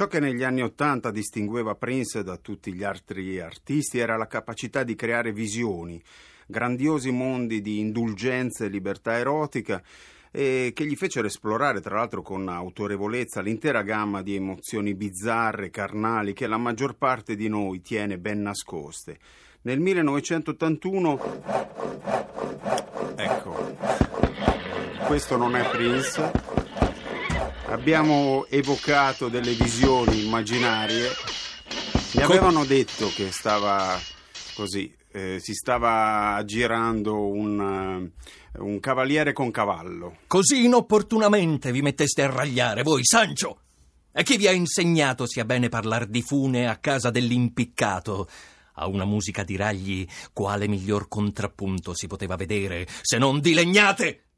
Ciò che negli anni Ottanta distingueva Prince da tutti gli altri artisti era la capacità di creare visioni, grandiosi mondi di indulgenza e libertà erotica e che gli fecero esplorare, tra l'altro con autorevolezza, l'intera gamma di emozioni bizzarre, carnali, che la maggior parte di noi tiene ben nascoste. Nel 1981, ecco, questo non è Prince, abbiamo evocato delle visioni immaginarie. Mi avevano detto che stava così, eh, si stava aggirando un, uh, un cavaliere con cavallo. Così inopportunamente vi metteste a ragliare voi, Sancho! E chi vi ha insegnato sia bene parlare di fune a casa dell'impiccato? A una musica di ragli, quale miglior contrappunto si poteva vedere se non di legnate?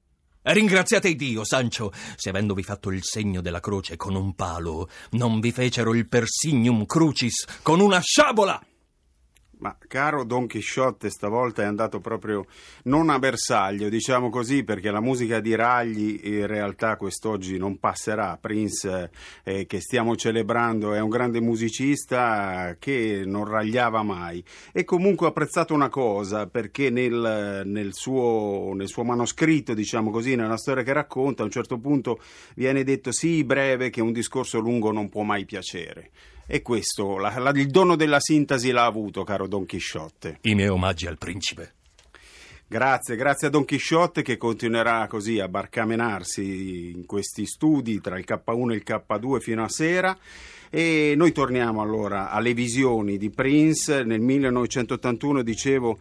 Ringraziate Dio, Sancho, se avendovi fatto il segno della croce con un palo, non vi fecero il persignum crucis con una sciabola. Ma caro Don Chisciotte, stavolta è andato proprio non a bersaglio, diciamo così, perché la musica di Ragli in realtà quest'oggi non passerà. Prince, eh, che stiamo celebrando, è un grande musicista che non ragliava mai. E comunque ho apprezzato una cosa, perché nel, nel, suo, nel suo manoscritto, diciamo così, nella storia che racconta, a un certo punto viene detto sì, breve, che un discorso lungo non può mai piacere. E questo, la, la, il dono della sintesi l'ha avuto, caro Don Chisciotte. I miei omaggi al principe. Grazie, grazie a Don Chisciotte che continuerà così a barcamenarsi in questi studi tra il K1 e il K2 fino a sera. E noi torniamo allora alle visioni di Prince. Nel 1981, dicevo,